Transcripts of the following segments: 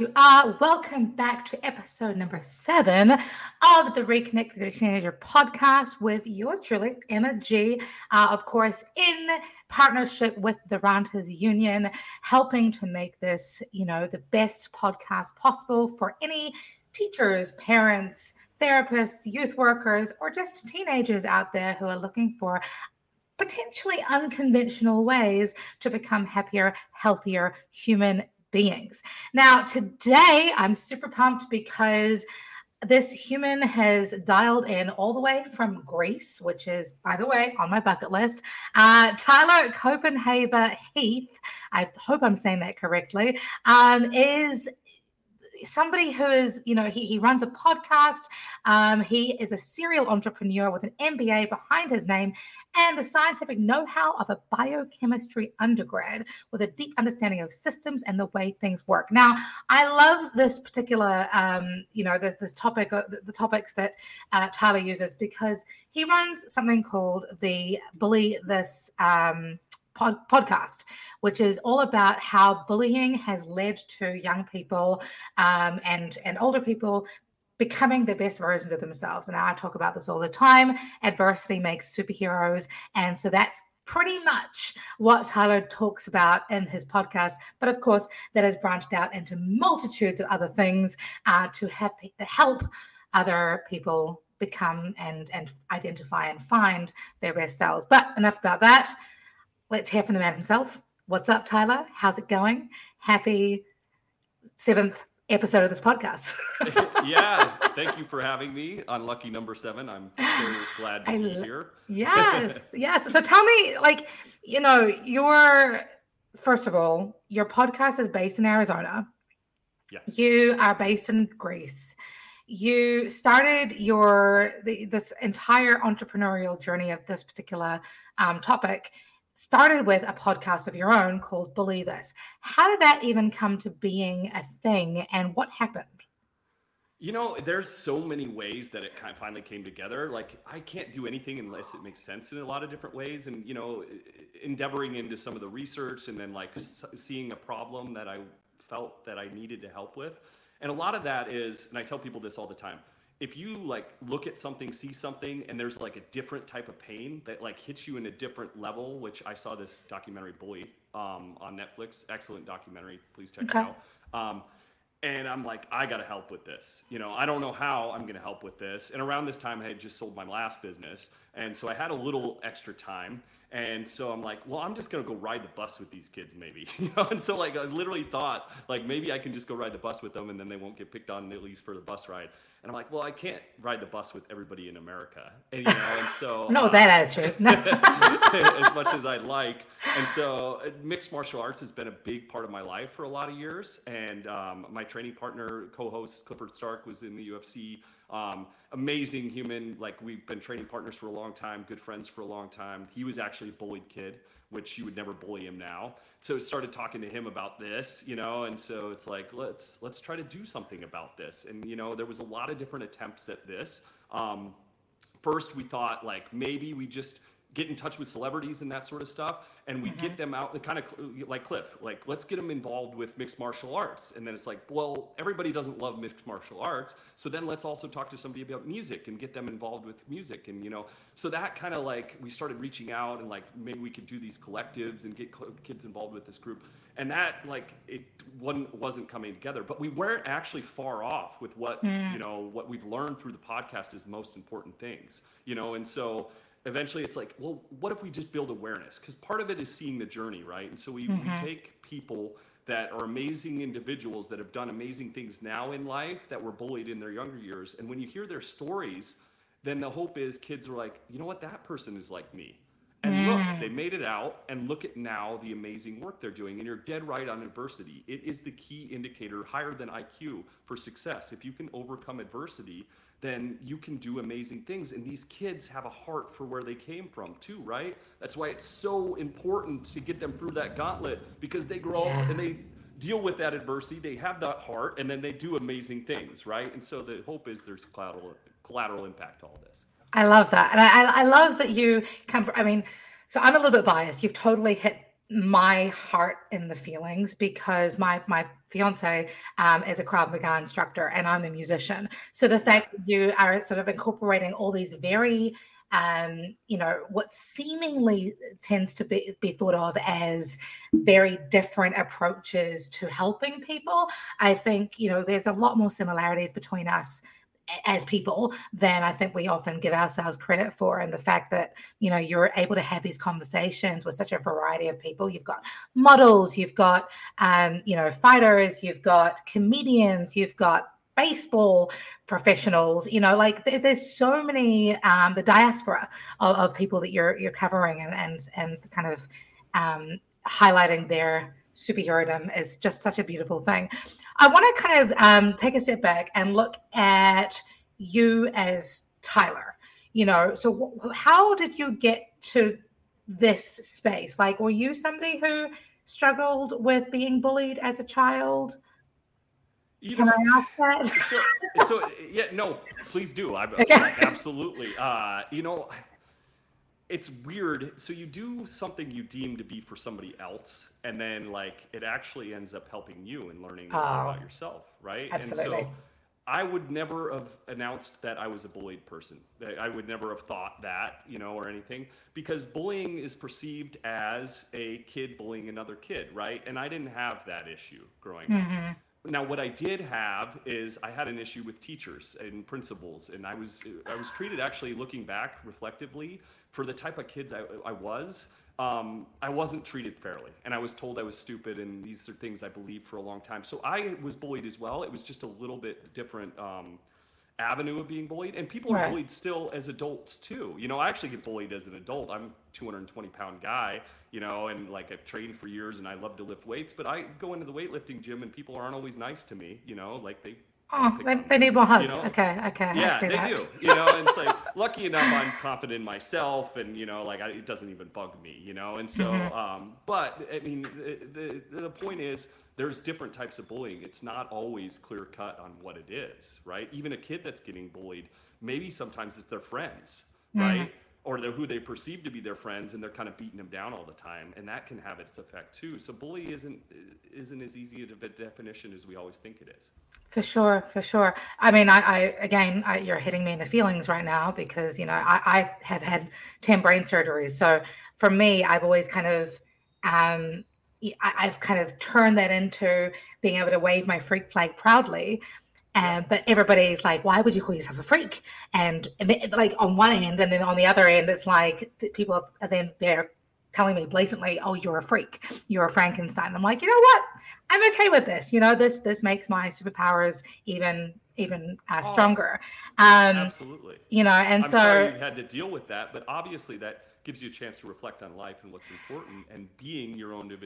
you are. Welcome back to episode number seven of the Reconnect with Your Teenager podcast with yours truly, Emma G. Uh, of course, in partnership with the Ranters Union, helping to make this, you know, the best podcast possible for any teachers, parents, therapists, youth workers, or just teenagers out there who are looking for potentially unconventional ways to become happier, healthier human beings. Now, today I'm super pumped because this human has dialed in all the way from Greece, which is, by the way, on my bucket list. Uh, Tyler Copenhaver Heath, I hope I'm saying that correctly, um, is somebody who is, you know, he, he runs a podcast. Um, he is a serial entrepreneur with an MBA behind his name and the scientific know how of a biochemistry undergrad with a deep understanding of systems and the way things work. Now, I love this particular, um, you know, this, this topic, uh, the, the, topics that uh, Tyler uses because he runs something called the Bully This. Um, pod, podcast, which is all about how bullying has led to young people um, and and older people becoming the best versions of themselves. And I talk about this all the time. Adversity makes superheroes, and so that's pretty much what Tyler talks about in his podcast. But of course, that has branched out into multitudes of other things uh, to help help other people become and and identify and find their best selves. But enough about that let's hear from the man himself. What's up, Tyler? How's it going? Happy seventh episode of this podcast. yeah, thank you for having me on lucky number seven. I'm so glad to I be here. Yes, yes. So tell me, like, you know, your first of all, your podcast is based in Arizona. Yes. You are based in Greece. You started your the, this entire entrepreneurial journey of this particular um, topic started with a podcast of your own called Bully This. How did that even come to being a thing and what happened? You know, there's so many ways that it kind of finally came together. Like, I can't do anything unless it makes sense in a lot of different ways. And, you know, endeavoring into some of the research and then like seeing a problem that I felt that I needed to help with. And a lot of that is, and I tell people this all the time if you like look at something, see something, and there's like a different type of pain that like hits you in a different level, which I saw this documentary Bully um, on Netflix, excellent documentary. Please check okay. it out. Um, and I'm like, I got to help with this. You know, I don't know how I'm to help with this. And around this time, I had just sold my last business, and so I had a little extra time. And so I'm like, well, I'm just gonna go ride the bus with these kids, maybe. You know, and so like I literally thought, like maybe I can just go ride the bus with them, and then they won't get picked on at least for the bus ride. And I'm like, well, I can't ride the bus with everybody in America, and you know, and so no, uh, that attitude, as much as I'd like. And so uh, mixed martial arts has been a big part of my life for a lot of years. And um, my training partner, co-host Clifford Starks, was in the UFC. Um, amazing human. Like we've been training partners for a long time, good friends for a long time. He was actually a bullied kid, which you would never bully him now. So started talking to him about this, you know, and so it's like let's let's try to do something about this. And you know, there was a lot of different attempts at this. Um, first, we thought like maybe we just get in touch with celebrities and that sort of stuff and we mm-hmm. get them out kind of like cliff like let's get them involved with mixed martial arts. And then it's like well everybody doesn't love mixed martial arts so then let's also talk to somebody about music and get them involved with music. And you know so that kind of like we started reaching out and like maybe we could do these collectives and get kids involved with this group. And that like it wasn't wasn't coming together. But we weren't actually far off with what mm. you know what we've learned through the podcast is the most important things you know? And so eventually it's like, well, what if we just build awareness? Because part of it is seeing the journey, right? And so we, mm-hmm. we take people that are amazing individuals that have done amazing things now in life that were bullied in their younger years. And when you hear their stories, then the hope is kids are like, you know what, that person is like me. And mm. look, they made it out, and look at now the amazing work they're doing. And you're dead right on adversity. It is the key indicator, higher than IQ, for success. If you can overcome adversity, then you can do amazing things. And these kids have a heart for where they came from, too, right? That's why it's so important to get them through that gauntlet because they grow yeah. up and they deal with that adversity. They have that heart, and then they do amazing things, right? And so the hope is there's collateral collateral impact to all this. I love that, and I, I love that you come. From, I mean, so I'm a little bit biased. You've totally hit my heart in the feelings because my my fiance um, is a Krav Maga instructor and I'm the musician. So the fact that you are sort of incorporating all these very um, you know, what seemingly tends to be, be thought of as very different approaches to helping people. I think, you know, there's a lot more similarities between us as people than I think we often give ourselves credit for. And the fact that, you know, you're able to have these conversations with such a variety of people. You've got models, you've got, um, you know, fighters, you've got comedians, you've got baseball professionals you know like there's so many um, the diaspora of, of, people that you're you're covering and and and kind of um, highlighting their superherodom is just such a beautiful thing i want to kind of um, take a step back and look at you as tyler you know so how did you get to this space like were you somebody who struggled with being bullied as a child you Can know, I ask that? so, so, yeah, no, please do. I, okay. absolutely. Uh, you know, it's weird. So you do something you deem to be for somebody else, and then like it actually ends up helping you and learning oh, about yourself, right? Absolutely. And so I would never have announced that I was a bullied person. I would never have thought that, you know, or anything, because bullying is perceived as a kid bullying another kid, right? And I didn't have that issue growing mm-hmm. up. Now, what I did have is I had an issue with teachers and principals, and I was I was treated actually looking back reflectively for the type of kids I, I was. Um, I wasn't treated fairly, and I was told I was stupid, and these are things I believed for a long time. So I was bullied as well. It was just a little bit different. Um, avenue of being bullied and people are bullied still as adults too you know i actually get bullied as an adult i'm 220 pound guy you know and like i've trained for years and i love to lift weights but i go into the weightlifting gym and people aren't always nice to me you know like they Oh, they, they need more hugs. You know? Okay, okay. Yeah, they that. do. You know, and it's like lucky enough I'm confident in myself, and you know, like I, it doesn't even bug me. You know, and so, mm-hmm. um, but I mean, the, the the point is there's different types of bullying. It's not always clear cut on what it is, right? Even a kid that's getting bullied, maybe sometimes it's their friends, mm-hmm. right? Or they're who they perceive to be their friends, and they're kind of beating them down all the time, and that can have its effect too. So bully isn't isn't as easy of a definition as we always think it is. For sure, for sure. I mean, I, I again, I, you're hitting me in the feelings right now because you know I, I have had ten brain surgeries, so for me, I've always kind of um, I've kind of turned that into being able to wave my freak flag proudly. And, but everybody's like, why would you call yourself a freak? And, and they, like on one end, and then on the other end, it's like people are then they're telling me blatantly, "Oh, you're a freak. You're a Frankenstein." I'm like, you know what? I'm okay with this. You know, this this makes my superpowers even even uh, oh, stronger. Um, absolutely. You know, and I'm so sorry you had to deal with that, but obviously that gives you a chance to reflect on life and what's important and being your own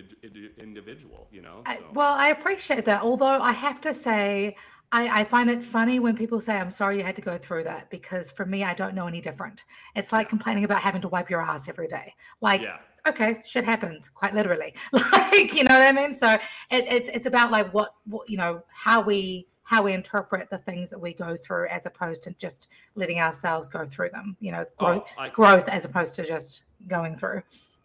individual you know so. I, well i appreciate that although i have to say I, I, find it funny when people say i'm sorry you had to go through that because for me i don't know any different. It's like complaining about having to wipe your ass every day. Like yeah. okay shit happens quite literally. Like you know what i mean? So it, it's it's about like what, what you know how we how we interpret the things that we go through as opposed to just letting ourselves go through them you know oh, growth, oh, I, growth as opposed to just going through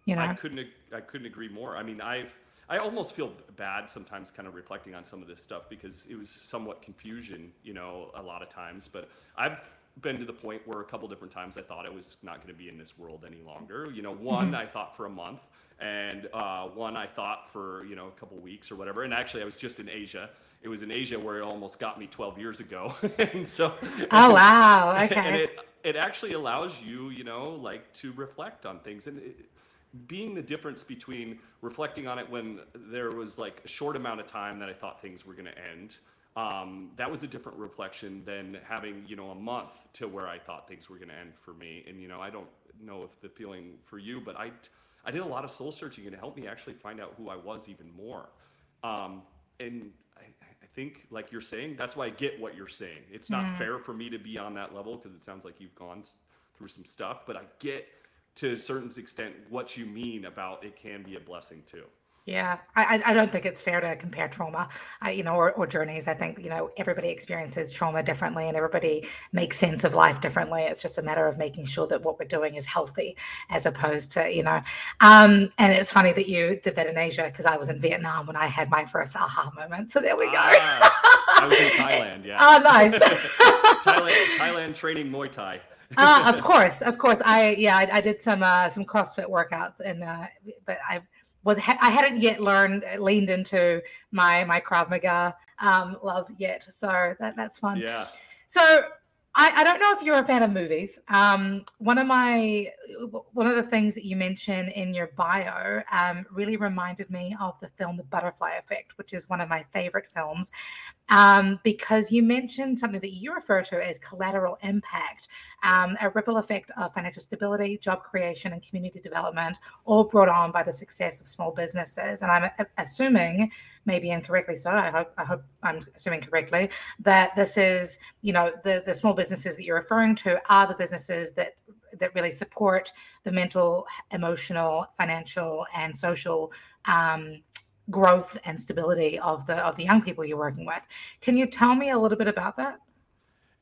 you know? i couldn't i couldn't agree more. I mean i've i almost feel bad sometimes kind of reflecting on some of this stuff because it was somewhat confusion you know a lot of times but i've been to the point where a couple different times i thought i was not going to be in this world any longer. You know one mm-hmm. i thought for a month and uh, one I thought for you know a couple weeks or whatever. And actually, I was just in Asia, it was in Asia where it almost got me 12 years ago. and so Oh wow. Okay. And it it actually allows you, you know, like to reflect on things and it, being the difference between reflecting on it when there was like a short amount of time that I thought things were going to end. Um, that was a different reflection than having, you know, a month to where I thought things were going to end for me. And, you know, I don't know if the feeling for you, but I, I did a lot of soul searching and it helped me actually find out who I was even more. Um, and I think, like you're saying, that's why I get what you're saying. It's not mm. fair for me to be on that level because it sounds like you've gone through some stuff, but I get to a certain extent what you mean about it can be a blessing too. Yeah, I, I don't think it's fair to compare trauma, I, you know, or, or journeys. I think you know everybody experiences trauma differently, and everybody makes sense of life differently. It's just a matter of making sure that what we're doing is healthy, as opposed to you know. Um, and it's funny that you did that in Asia because I was in Vietnam when I had my first aha moment. So there we go. Ah, I was in Thailand. Yeah. Oh, nice. Thailand, Thailand training Muay Thai. uh, of course, of course. I yeah, I, I did some uh, some CrossFit workouts, and uh, but I was I hadn't yet learned leaned into my my Krav Maga um, love yet, so that that's fun. Yeah. So I, I don't know if you're a fan of movies. Um, one of my one of the things that you mentioned in your bio um, really reminded me of the film The Butterfly Effect, which is one of my favorite films, um, because you mentioned something that you refer to as collateral impact, um, a ripple effect of financial stability, job creation, and community development, all brought on by the success of small businesses. And I'm assuming maybe incorrectly so i hope i hope i'm assuming correctly that this is you know the the small businesses that you're referring to are the businesses that that really support the mental emotional financial and social um, growth and stability of the of the young people you're working with can you tell me a little bit about that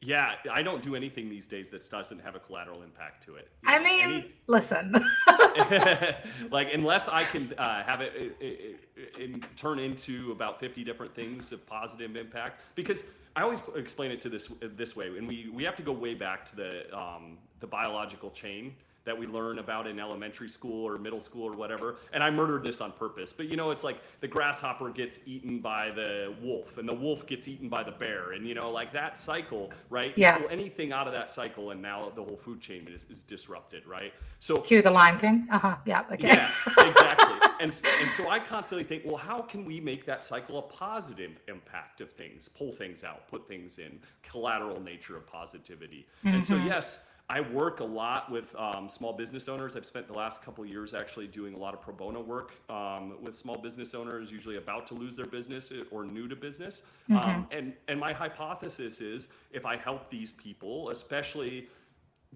yeah, I don't do anything these days that doesn't have a collateral impact to it. You I mean, any... listen. like unless I can uh, have it, it, it, it, turn into about 50 different things of positive impact because I always explain it to this this way and we we have to go way back to the um, the biological chain that we learn about in elementary school or middle school or whatever. And I murdered this on purpose. But you know, it's like the grasshopper gets eaten by the wolf and the wolf gets eaten by the bear. And you know, like that cycle, right? Yeah. Anything out of that cycle and now the whole food chain is, is disrupted, right? So cue the Lion King. Uh-huh. Yeah. Okay. Yeah, exactly. and, and so I constantly think, well, how can we make that cycle a positive impact of things, pull things out, put things in, collateral nature of positivity. Mm-hmm. And so mm-hmm. yes, I work a lot with um, small business owners. I've spent the last couple years actually doing a lot of pro bono work um, with small business owners, usually about to lose their business or new to business. Mm-hmm. Um, and and my hypothesis is if I help these people, especially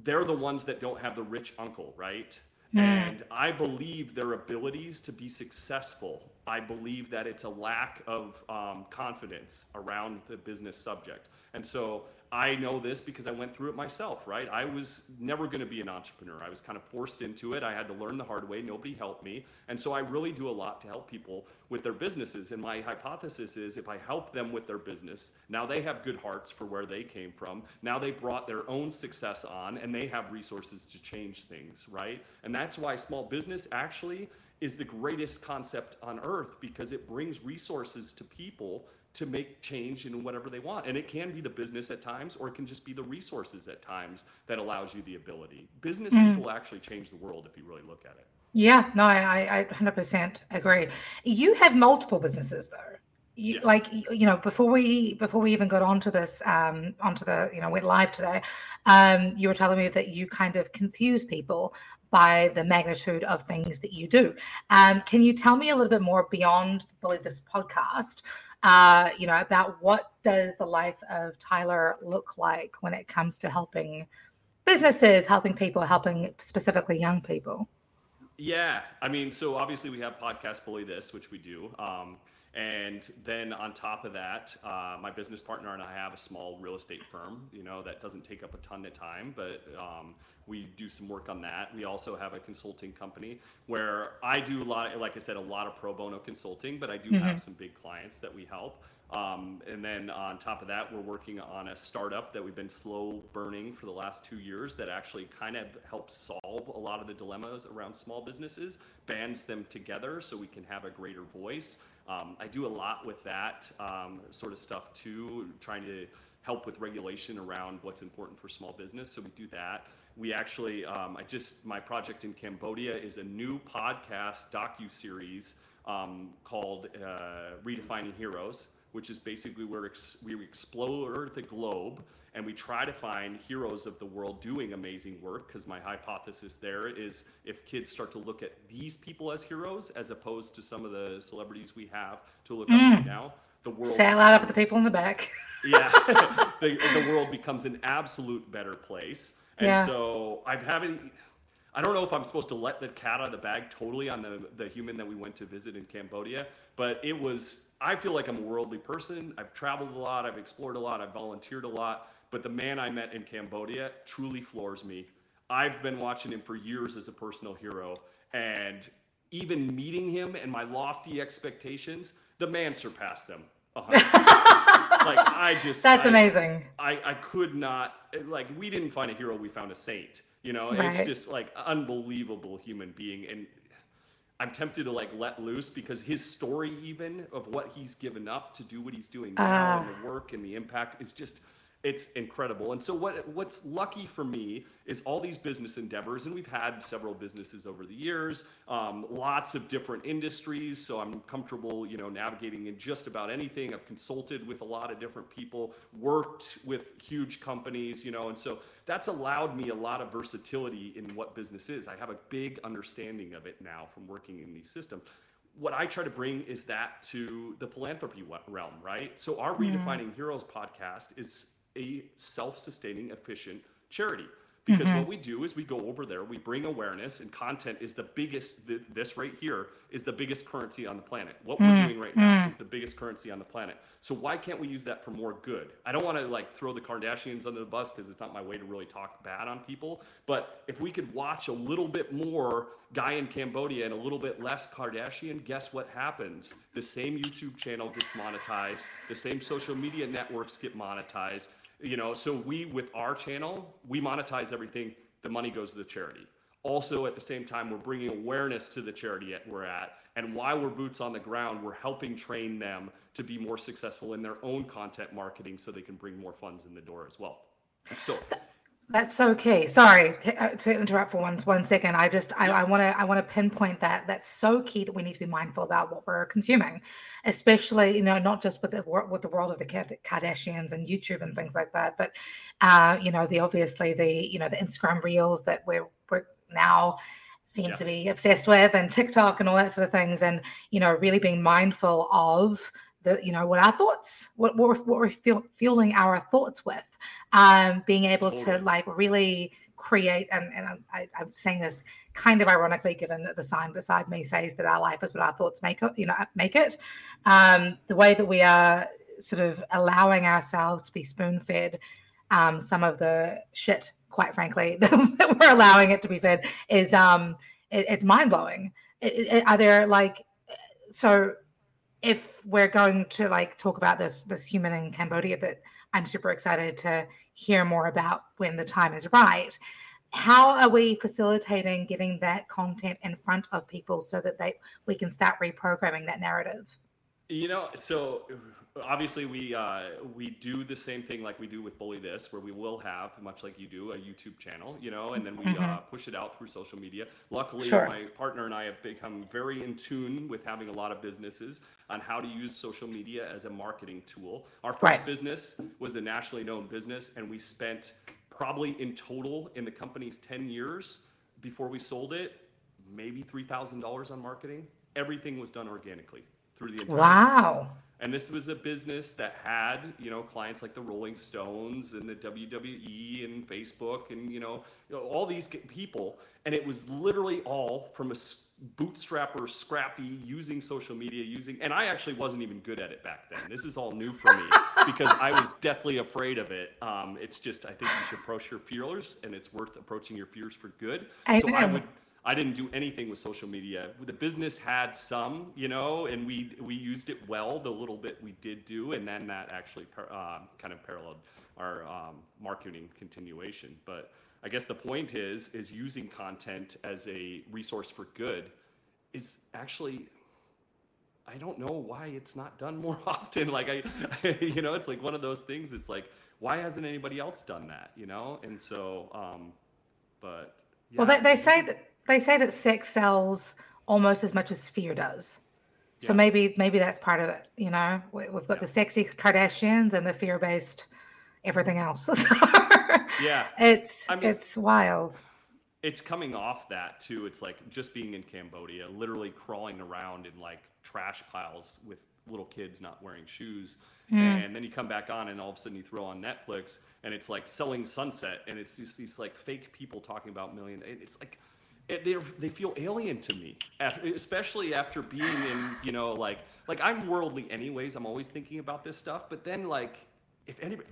they're the ones that don't have the rich uncle, right? Mm. And I believe their abilities to be successful. I believe that it's a lack of um, confidence around the business subject. And so I know this because I went through it myself, right? I was never going to be an entrepreneur. I was kind of forced into it. I had to learn the hard way. Nobody helped me. And so I really do a lot to help people with their businesses. And my hypothesis is if I help them with their business, now they have good hearts for where they came from. Now they brought their own success on and they have resources to change things, right? And that's why small business actually is the greatest concept on earth because it brings resources to people to make change in whatever they want. And it can be the business at times, or it can just be the resources at times that allows you the ability. Business mm. people actually change the world if you really look at it. Yeah, no, I, I 100% agree. You have multiple businesses though. You, yeah. like you know before we before we even got onto this um onto the you know went live today um you were telling me that you kind of confuse people by the magnitude of things that you do um can you tell me a little bit more beyond Bully This podcast uh, you know, about what does the life of Tyler look like when it comes to helping businesses, helping people, helping specifically young people. Yeah, I mean, so obviously we have podcast Bully This, which we do. Um, and then on top of that, uh, my business partner and I have a small real estate firm, you know, that doesn't take up a ton of time, but um, we do some work on that. We also have a consulting company where I do a lot, like I said, a lot of pro bono consulting, but I do mm-hmm. have some big clients that we help. Um, and then on top of that, we're working on a startup that we've been slow burning for the last two years that actually kind of helps solve a lot of the dilemmas around small businesses, bands them together so we can have a greater voice. Um, I do a lot with that um, sort of stuff too, trying to help with regulation around what's important for small business. So we do that. We actually, um, I just my project in Cambodia is a new podcast docu series um, called uh, Redefining Heroes which is basically where ex- we explore the globe and we try to find heroes of the world doing amazing work. Because my hypothesis there is if kids start to look at these people as heroes as opposed to some of the celebrities we have to look mm. up to mm. now, the world. Say a lot of the people in the back. yeah, the, the world becomes an absolute better place. And yeah. so I've having I don't know if I'm supposed to let the cat out of the bag totally on the the human that we went to visit in Cambodia, but it was. I feel like I'm a worldly person. I've traveled a lot. I've explored a lot. I've volunteered a lot. But the man I met in Cambodia truly floors me. I've been watching him for years as a personal hero, and even meeting him and my lofty expectations, the man surpassed them. like I just That's I, amazing. I, I could not like we didn't find a hero, we found a saint. You know, Right. it's just like unbelievable human being and I'm tempted to like let loose because his story even of what he's given up to do what he's doing now and the ah. work and the impact is just it's incredible. And so what what's lucky for me is all these business endeavors, and we've had several businesses over the years, um, lots of different industries. So I'm comfortable, you know, navigating in just about anything. I've consulted with a lot of different people, worked with huge companies, you know, and so that's allowed me a lot of versatility in what business is. I have a big understanding of it now from working in these systems what I try to bring is that to the philanthropy realm, right? So our Redefining Heroes podcast is a self-sustaining, efficient charity. Because mm-hmm. what we do is we go over there, we bring awareness, and content is the biggest. th- This right here is the biggest currency on the planet. What we're mm, doing right now mm. is the biggest currency on the planet. So why can't we use that for more good? I don't want to like throw the Kardashians under the bus because it's not my way to really talk bad on people. But if we could watch a little bit more guy in Cambodia and a little bit less Kardashian, guess what happens? The same YouTube channel gets monetized. The same social media networks get monetized. You know, so we with our channel, we monetize everything. The money goes to the charity. Also, at the same time, we're bringing awareness to the charity that we're at. And while we're boots on the ground, we're helping train them to be more successful in their own content marketing so they can bring more funds in the door as well. So, That's so key. Sorry uh, to interrupt for one one second. I just I want to I want to pinpoint that that's so key that we need to be mindful about what we're consuming, especially you know not just with the with the world of the Kardashians and YouTube and things like that, but uh, you know the obviously the you know the Instagram reels that we're we're now seem Yeah. to be obsessed with and TikTok and all that sort of things, and you know really being mindful of the you know what our thoughts what what we're, what we're feel, fueling our thoughts with um being able to like really create and, and I'm, I, I'm saying this kind of ironically given that the sign beside me says that our life is what our thoughts make it you know make it. Um the way that we are sort of allowing ourselves to be spoon fed um some of the shit quite frankly that we're allowing it to be fed is um it, it's mind-blowing. It, it- are there like so if we're going to like talk about this this human in Cambodia that I'm super excited to hear more about when the time is right. How are we facilitating getting that content in front of people so that they we can start reprogramming that narrative? You know, so obviously we uh, we do the same thing like we do with Bully This, where we will have, much like you do, a YouTube channel, you know, and then we uh, push it out through social media. Luckily, Sure. my partner and I have become very in tune with having a lot of businesses on how to use social media as a marketing tool. Our first Right. business was a nationally known business, and we spent probably in total in the company's 10 years before we sold it, maybe $3,000 on marketing. Everything was done organically through the entire Wow. And this was a business that had, you know, clients like the Rolling Stones and the WWE and Facebook and you know, you know, all these people, and it was literally all from a bootstrapper, scrappy, using social media, using. And I actually wasn't even good at it back then. This is all new for me because I was deathly afraid of it. Um, it's just I think you should approach your fears, and it's worth approaching your fears for good. So I would I didn't do anything with social media. The business had some, you know, and we we used it well. The little bit we did do, and then that actually par- uh, kind of paralleled our um, marketing continuation. But I guess the point is is using content as a resource for good is actually I don't know why it's not done more often. Like I, you know, it's like one of those things. It's like why hasn't anybody else done that? You know, and so, um, but Well, they, they say that they say that sex sells almost as much as fear does. So Yeah. maybe maybe that's part of it. You know, we, we've got Yeah. the sexy Kardashians and the fear-based everything else. So Yeah. it's I mean- it's wild. it's coming off that too. It's like just being in Cambodia, literally crawling around in like trash piles with little kids not wearing shoes. Hmm. And then you come back on, and all of a sudden you throw on Netflix, and it's like selling sunset, and it's these, these like fake people talking about million. it- It's like they they feel alien to me, after, especially after being in you know like like I'm worldly anyways. I'm always thinking about this stuff, but then like if anybody.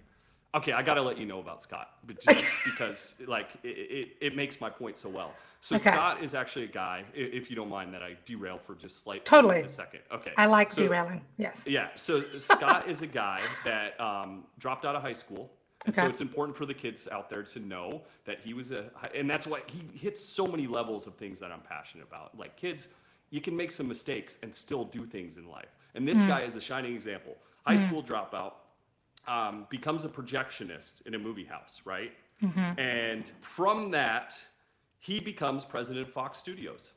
Okay, I gotta let you know about Scott, but just because like it, it, it, makes my point so well. So okay. Scott is actually a guy, if you don't mind that I derail for just slight totally a second. Okay, I like so, derailing. Yes. Yeah. So Scott is a guy that um, dropped out of high school and okay. so it's important for the kids out there to know that he was a, and that's why he hits so many levels of things that I'm passionate about. Like kids, you can make some mistakes and still do things in life. And this mm. guy is a shining example. High mm. school dropout, um, becomes a projectionist in a movie house, right? Mm-hmm. And from that, he becomes president of Fox Studios.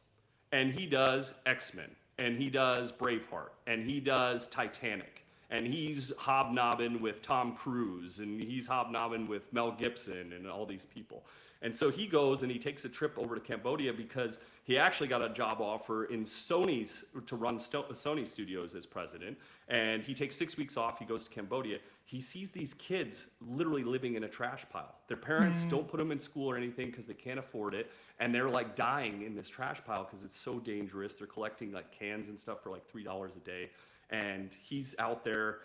And he does X Men, and he does Braveheart, and he does Titanic and he's hobnobbing with Tom Cruise and he's hobnobbing with Mel Gibson and all these people. And so he goes and he takes a trip over to Cambodia because he actually got a job offer in Sony's to run Sony Studios as president. And he takes six weeks off. He goes to Cambodia. He sees these kids literally living in a trash pile. Their parents mm. don't put them in school or anything because they can't afford it. And they're like dying in this trash pile because it's so dangerous. They're collecting like cans and stuff for like $3 a day and he's out there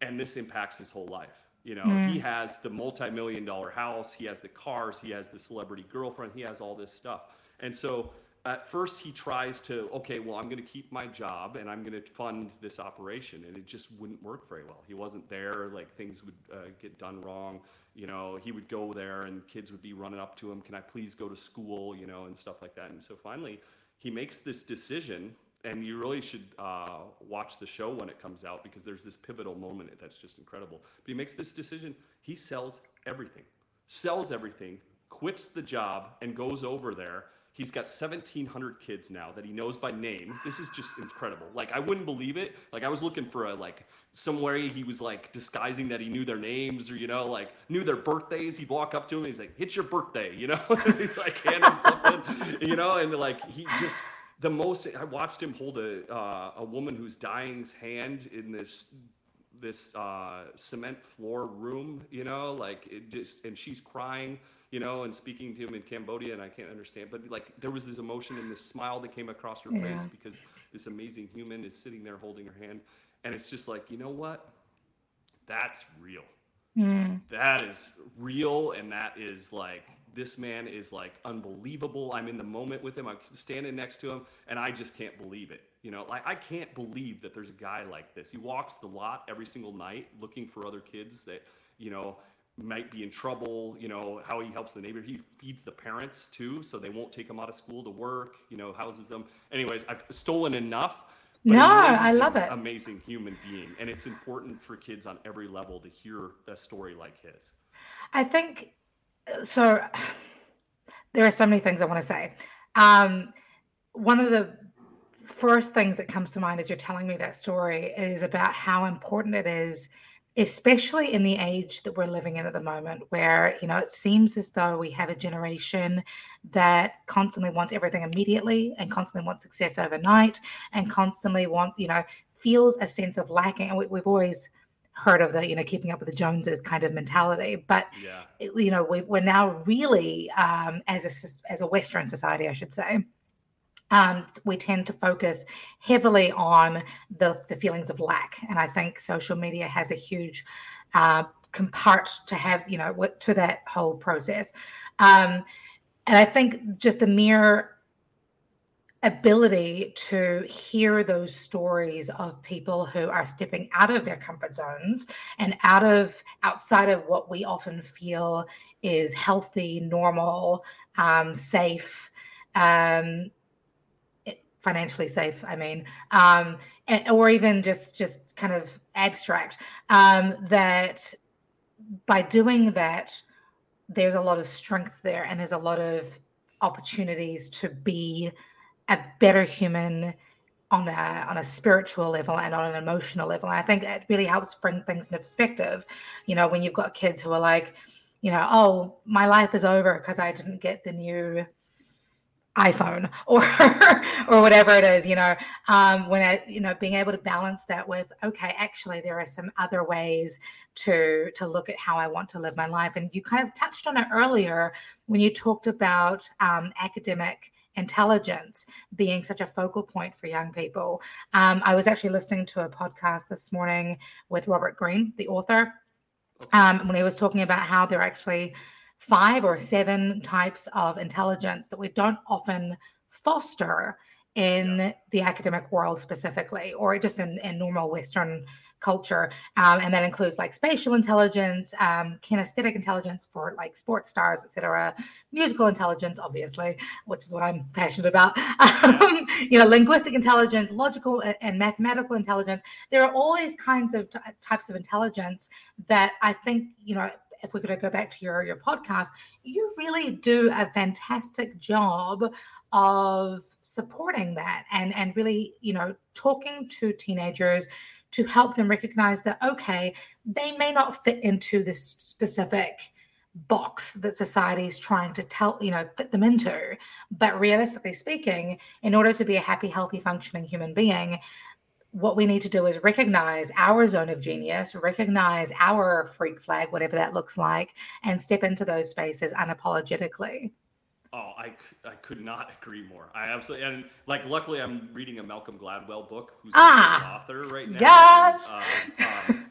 and this impacts his whole life you know? Mm. he has the multi-million dollar house he has the cars he has the celebrity girlfriend he has all this stuff. And so at first he tries to okay well i'm going to keep my job and i'm going to fund this operation and it just wouldn't work very well. He wasn't there like things would uh, get done wrong you know? He would go there and kids would be running up to him can i please go to school? you know and stuff like that. And so finally he makes this decision and you really should uh, watch the show when it comes out because there's this pivotal moment that's just incredible. But he makes this decision. He sells everything, sells everything, quits the job, and goes over there. He's got 1,700 kids now that he knows by name. This is just incredible. Like I wouldn't believe it. Like I was looking for a like somewhere he was like disguising that he knew their names or you know like knew their birthdays. He'd walk up to him and he's like, "It's your birthday," you know, like hand him something, you know, and like he just the most I watched him hold a uh, a woman who's dying's hand in this this uh, cement floor room, you know, like it just and she's crying, you know, and speaking to him in Cambodia, and I can't understand, but like there was this emotion and this smile that came across her yeah. face because this amazing human is sitting there holding her hand, and it's just like you know what, that's real. Mm. That is real, and that is like this man is like unbelievable. I'm in the moment with him. I'm standing next to him, and I just can't believe it. You know, like I can't believe that there's a guy like this. He walks the lot every single night looking for other kids that, you know, might be in trouble. You know, how he helps the neighbor. He feeds the parents too, so they won't take him out of school to work. You know, houses them. Anyways, I've stolen enough. no, I love it. Amazing human being, and it's important for kids on every level to hear a story like his. I think so there are so many things I want to say. Um, one of the first things that comes to mind as you're telling me that story is about how important it is especially in the age that we're living in at the moment where you know it seems as though we have a generation that constantly wants everything immediately and constantly wants success overnight and constantly wants you know feels a sense of lacking and we, we've always heard of the you know keeping up with the joneses kind of mentality but yeah. you know we, are now really um, as a as a western society i should say um, we tend to focus heavily on the, the feelings of lack and i think social media has a huge uh, part to have you know to that whole process um, and i think just the mere ability to hear those stories of people who are stepping out of their comfort zones and out of outside of what we often feel is healthy, normal, um, safe, um, financially safe. I mean, um, or even just just kind of abstract. Um, that by doing that, there's a lot of strength there, and there's a lot of opportunities to be a better human on a on a spiritual level and on an emotional level. And I think it really helps bring things into perspective. You know, when you've got kids who are like, you know, oh, my life is over because I didn't get the new iphone or or whatever it is you know um when i you know being able to balance that with okay actually there are some other ways to to look at how i want to live my life. And you kind of touched on it earlier when you talked about um, academic intelligence being such a focal point for young people. Um, i was actually listening to a podcast this morning with robert greene the author um, when he was talking about how they're actually five or seven types of intelligence that we don't often foster in yeah. the academic world specifically or just in, in normal western culture. Um, and that includes like spatial intelligence um, kinesthetic intelligence for like sports stars etc musical intelligence obviously which is what i'm passionate about. Um, you know linguistic intelligence logical and mathematical intelligence. There are all these kinds of t- types of intelligence that i think you know if we're going to go back to your your podcast, you really do a fantastic job of supporting that and and really you know talking to teenagers to help them recognize that okay they may not fit into this specific box that society is trying to tell you know fit them into. But realistically speaking in order to be a happy healthy functioning human being what we need to do is recognize our zone of genius, recognize our freak flag, whatever that looks like, and step into those spaces unapologetically. Oh, I, I could not agree more. I absolutely and like luckily I'm reading a Malcolm Gladwell book who's ah, author right now. Yes. And, uh, um,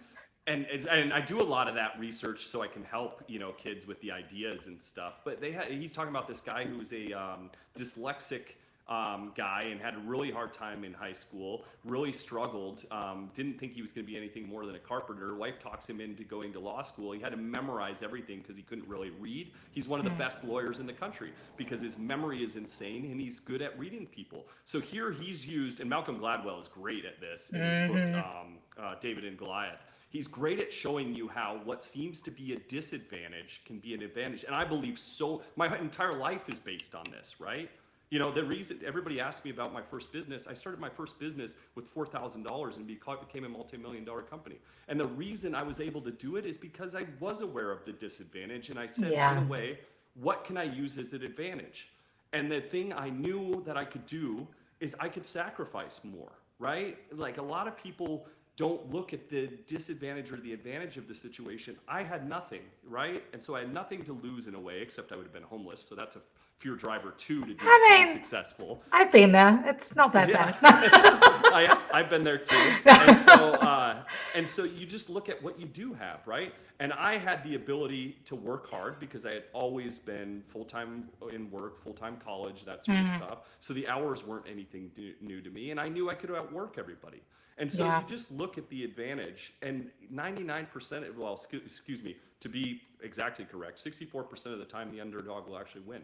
and, and I do a lot of that research so I can help you know kids with the ideas and stuff. But they ha- he's talking about this guy who's a um, dyslexic um, guy and had a really hard time in high school, really struggled, um, didn't think he was going to be anything more than a carpenter. Wife talks him into going to law school. He had to memorize everything because he couldn't really read. He's one of the mm. best lawyers in the country because his memory is insane and he's good at reading people. So here he's used, and Malcolm Gladwell is great at this in his mm-hmm. book, um, uh, David and Goliath. He's great at showing you how what seems to be a disadvantage can be an advantage. And I believe so, my entire life is based on this, right? You know, the reason everybody asked me about my first business, I started my first business with $4,000 and became a multi million dollar company. And the reason I was able to do it is because I was aware of the disadvantage. And I said, yeah. by the way, what can I use as an advantage? And the thing I knew that I could do is I could sacrifice more, right? Like a lot of people don't look at the disadvantage or the advantage of the situation. I had nothing, right? And so I had nothing to lose in a way, except I would have been homeless. So that's a Fear Driver 2 to be I mean, successful. I've been there. It's not that yeah. bad. I, I've been there too. And so, uh, and so you just look at what you do have, right? And I had the ability to work hard because I had always been full time in work, full time college, that sort mm-hmm. of stuff. So the hours weren't anything new to me. And I knew I could outwork everybody. And so yeah. you just look at the advantage, and 99%, of, well, excuse me, to be exactly correct, 64% of the time the underdog will actually win.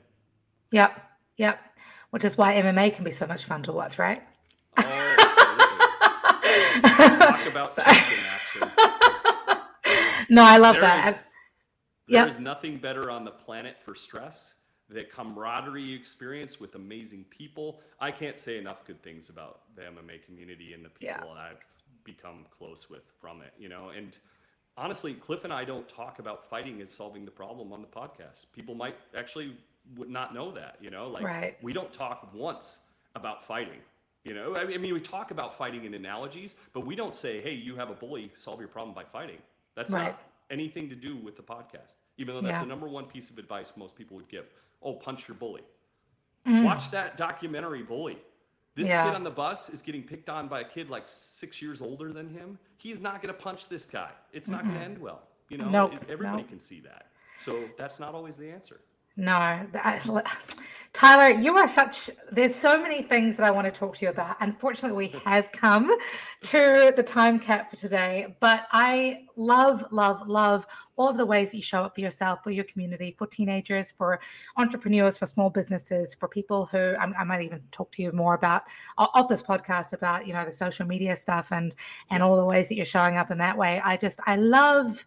Yep. Yep. Which is why MMA can be so much fun to watch, right? Oh, Talk about action. no, I love there that. Is, yep. is nothing better on the planet for stress. The camaraderie you experience with amazing people. I can't say enough good things about the MMA community and the people yeah. I've become close with from it, you know, and honestly, Cliff and I don't talk about fighting as solving the problem on the podcast. People might actually would not know that, you know, like right. we don't talk once about fighting. You know, I mean, we talk about fighting in analogies, but we don't say, "Hey, you have a bully, solve your problem by fighting." That's right. not anything to do with the podcast. Even though that's yeah. the number one piece of advice most people would give. Oh, punch your bully. Mm. Watch that documentary, Bully. This yeah. kid on the bus is getting picked on by a kid like six years older than him. He's not going to punch this guy. It's not mm-hmm. going to end well. You know, nope. everybody nope. can see that. So that's not always the answer. No, Tyler, you are such. There's so many things that I want to talk to you about. Unfortunately, we have come to the time cap for today, but I love, love, love all of the ways that you show up for yourself, for your community, for teenagers, for entrepreneurs, for small businesses, for people who I, I might even talk to you more about of this podcast about you know the social media stuff and and all the ways that you're showing up in that way. I just I love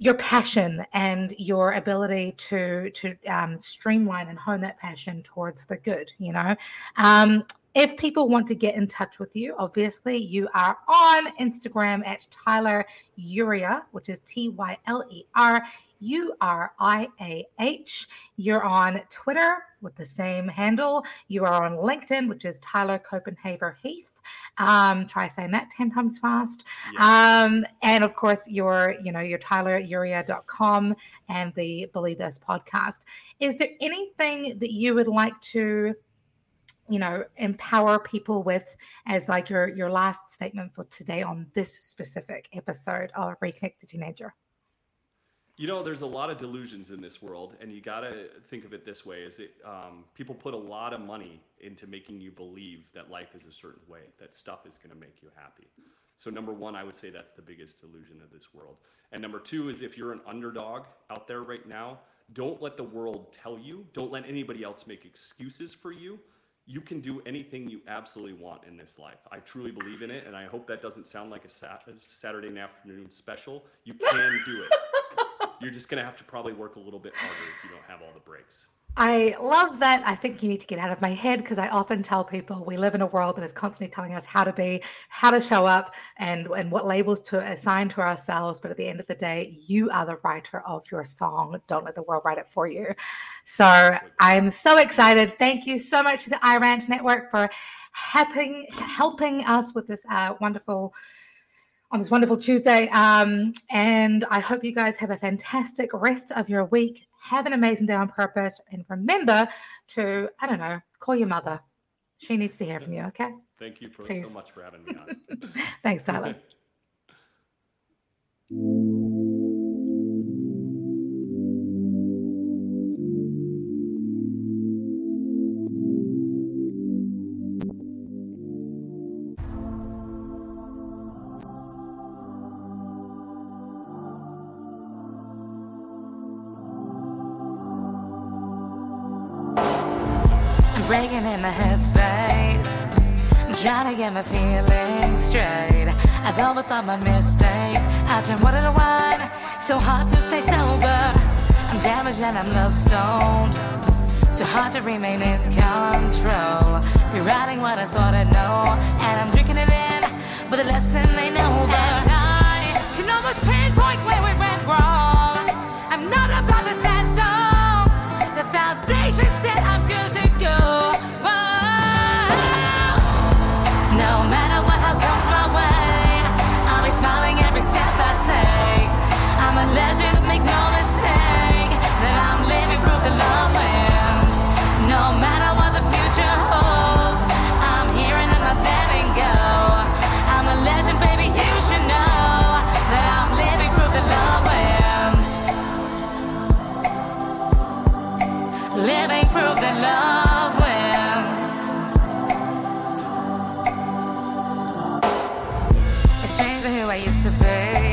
your passion and your ability to to um, streamline and hone that passion towards the good you know um, if people want to get in touch with you, obviously you are on Instagram at Tyler Uriah, which is T Y L E R U R I A H. You're on Twitter with the same handle. You are on LinkedIn, which is Tyler Copenhaver Heath. Um, try saying that 10 times fast. Yeah. Um, and of course, your, you know, your tyleruriah.com and the Bully This podcast. Is there anything that you would like to you know empower people with as like your your last statement for today on this specific episode of reconnect the teenager you know, there's a lot of delusions in this world, and you got to think of it this way: is it um, people put a lot of money into making you believe that life is a certain way, that stuff is going to make you happy. So number one, I would say that's the biggest delusion of this world. And number two is if you're an underdog out there right now, don't let the world tell you, don't let anybody else make excuses for you. You can do anything you absolutely want in this life. I truly believe in it, and I hope that doesn't sound like a, a Saturday afternoon special. You can do it you're just going to have to probably work a little bit harder if you don't have all the breaks. I love that. I think you need to get out of my head because I often tell people we live in a world that is constantly telling us how to be, how to show up, and and what labels to assign to ourselves. But at the end of the day, you are the writer of your song. Don't let the world write it for you. So I'm so excited. Thank you so much to the iRant Network for helping helping us with this uh, wonderful on this wonderful Tuesday. Um, and I hope you guys have a fantastic rest of your week. Have an amazing day on purpose. And remember to, I don't know, call your mother. She needs to hear from you, okay? Thank you for, so much for having me on. Thanks, Tyler. breaking in my headspace. I'm trying to get my feelings straight. I've overthought my mistakes. I turn water to wine, so hard to stay sober. I'm damaged and I'm love stoned. So hard to remain in control. Rewriting what I thought I'd know, and I'm drinking it in, but the lesson ain't over. And I can almost pinpoint Living proof that love wins. It's strange who I used to be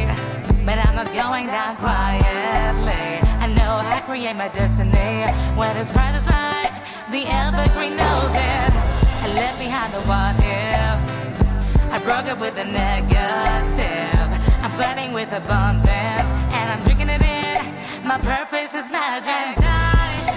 but I'm not going down quietly. I know I create my destiny. When it's bright as light, the evergreen knows it. I left behind the what if. I broke up with the negative. I'm flirting with abundance, and I'm drinking it in. My purpose is magic.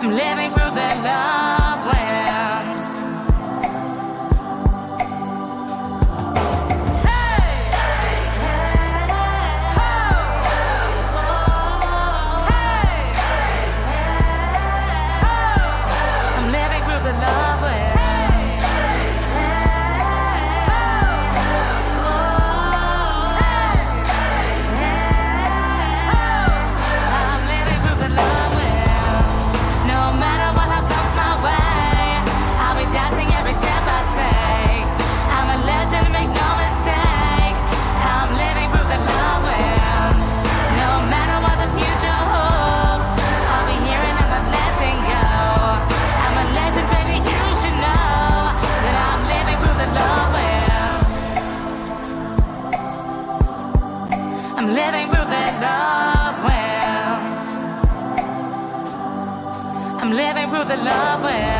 I'm living through that love. Love.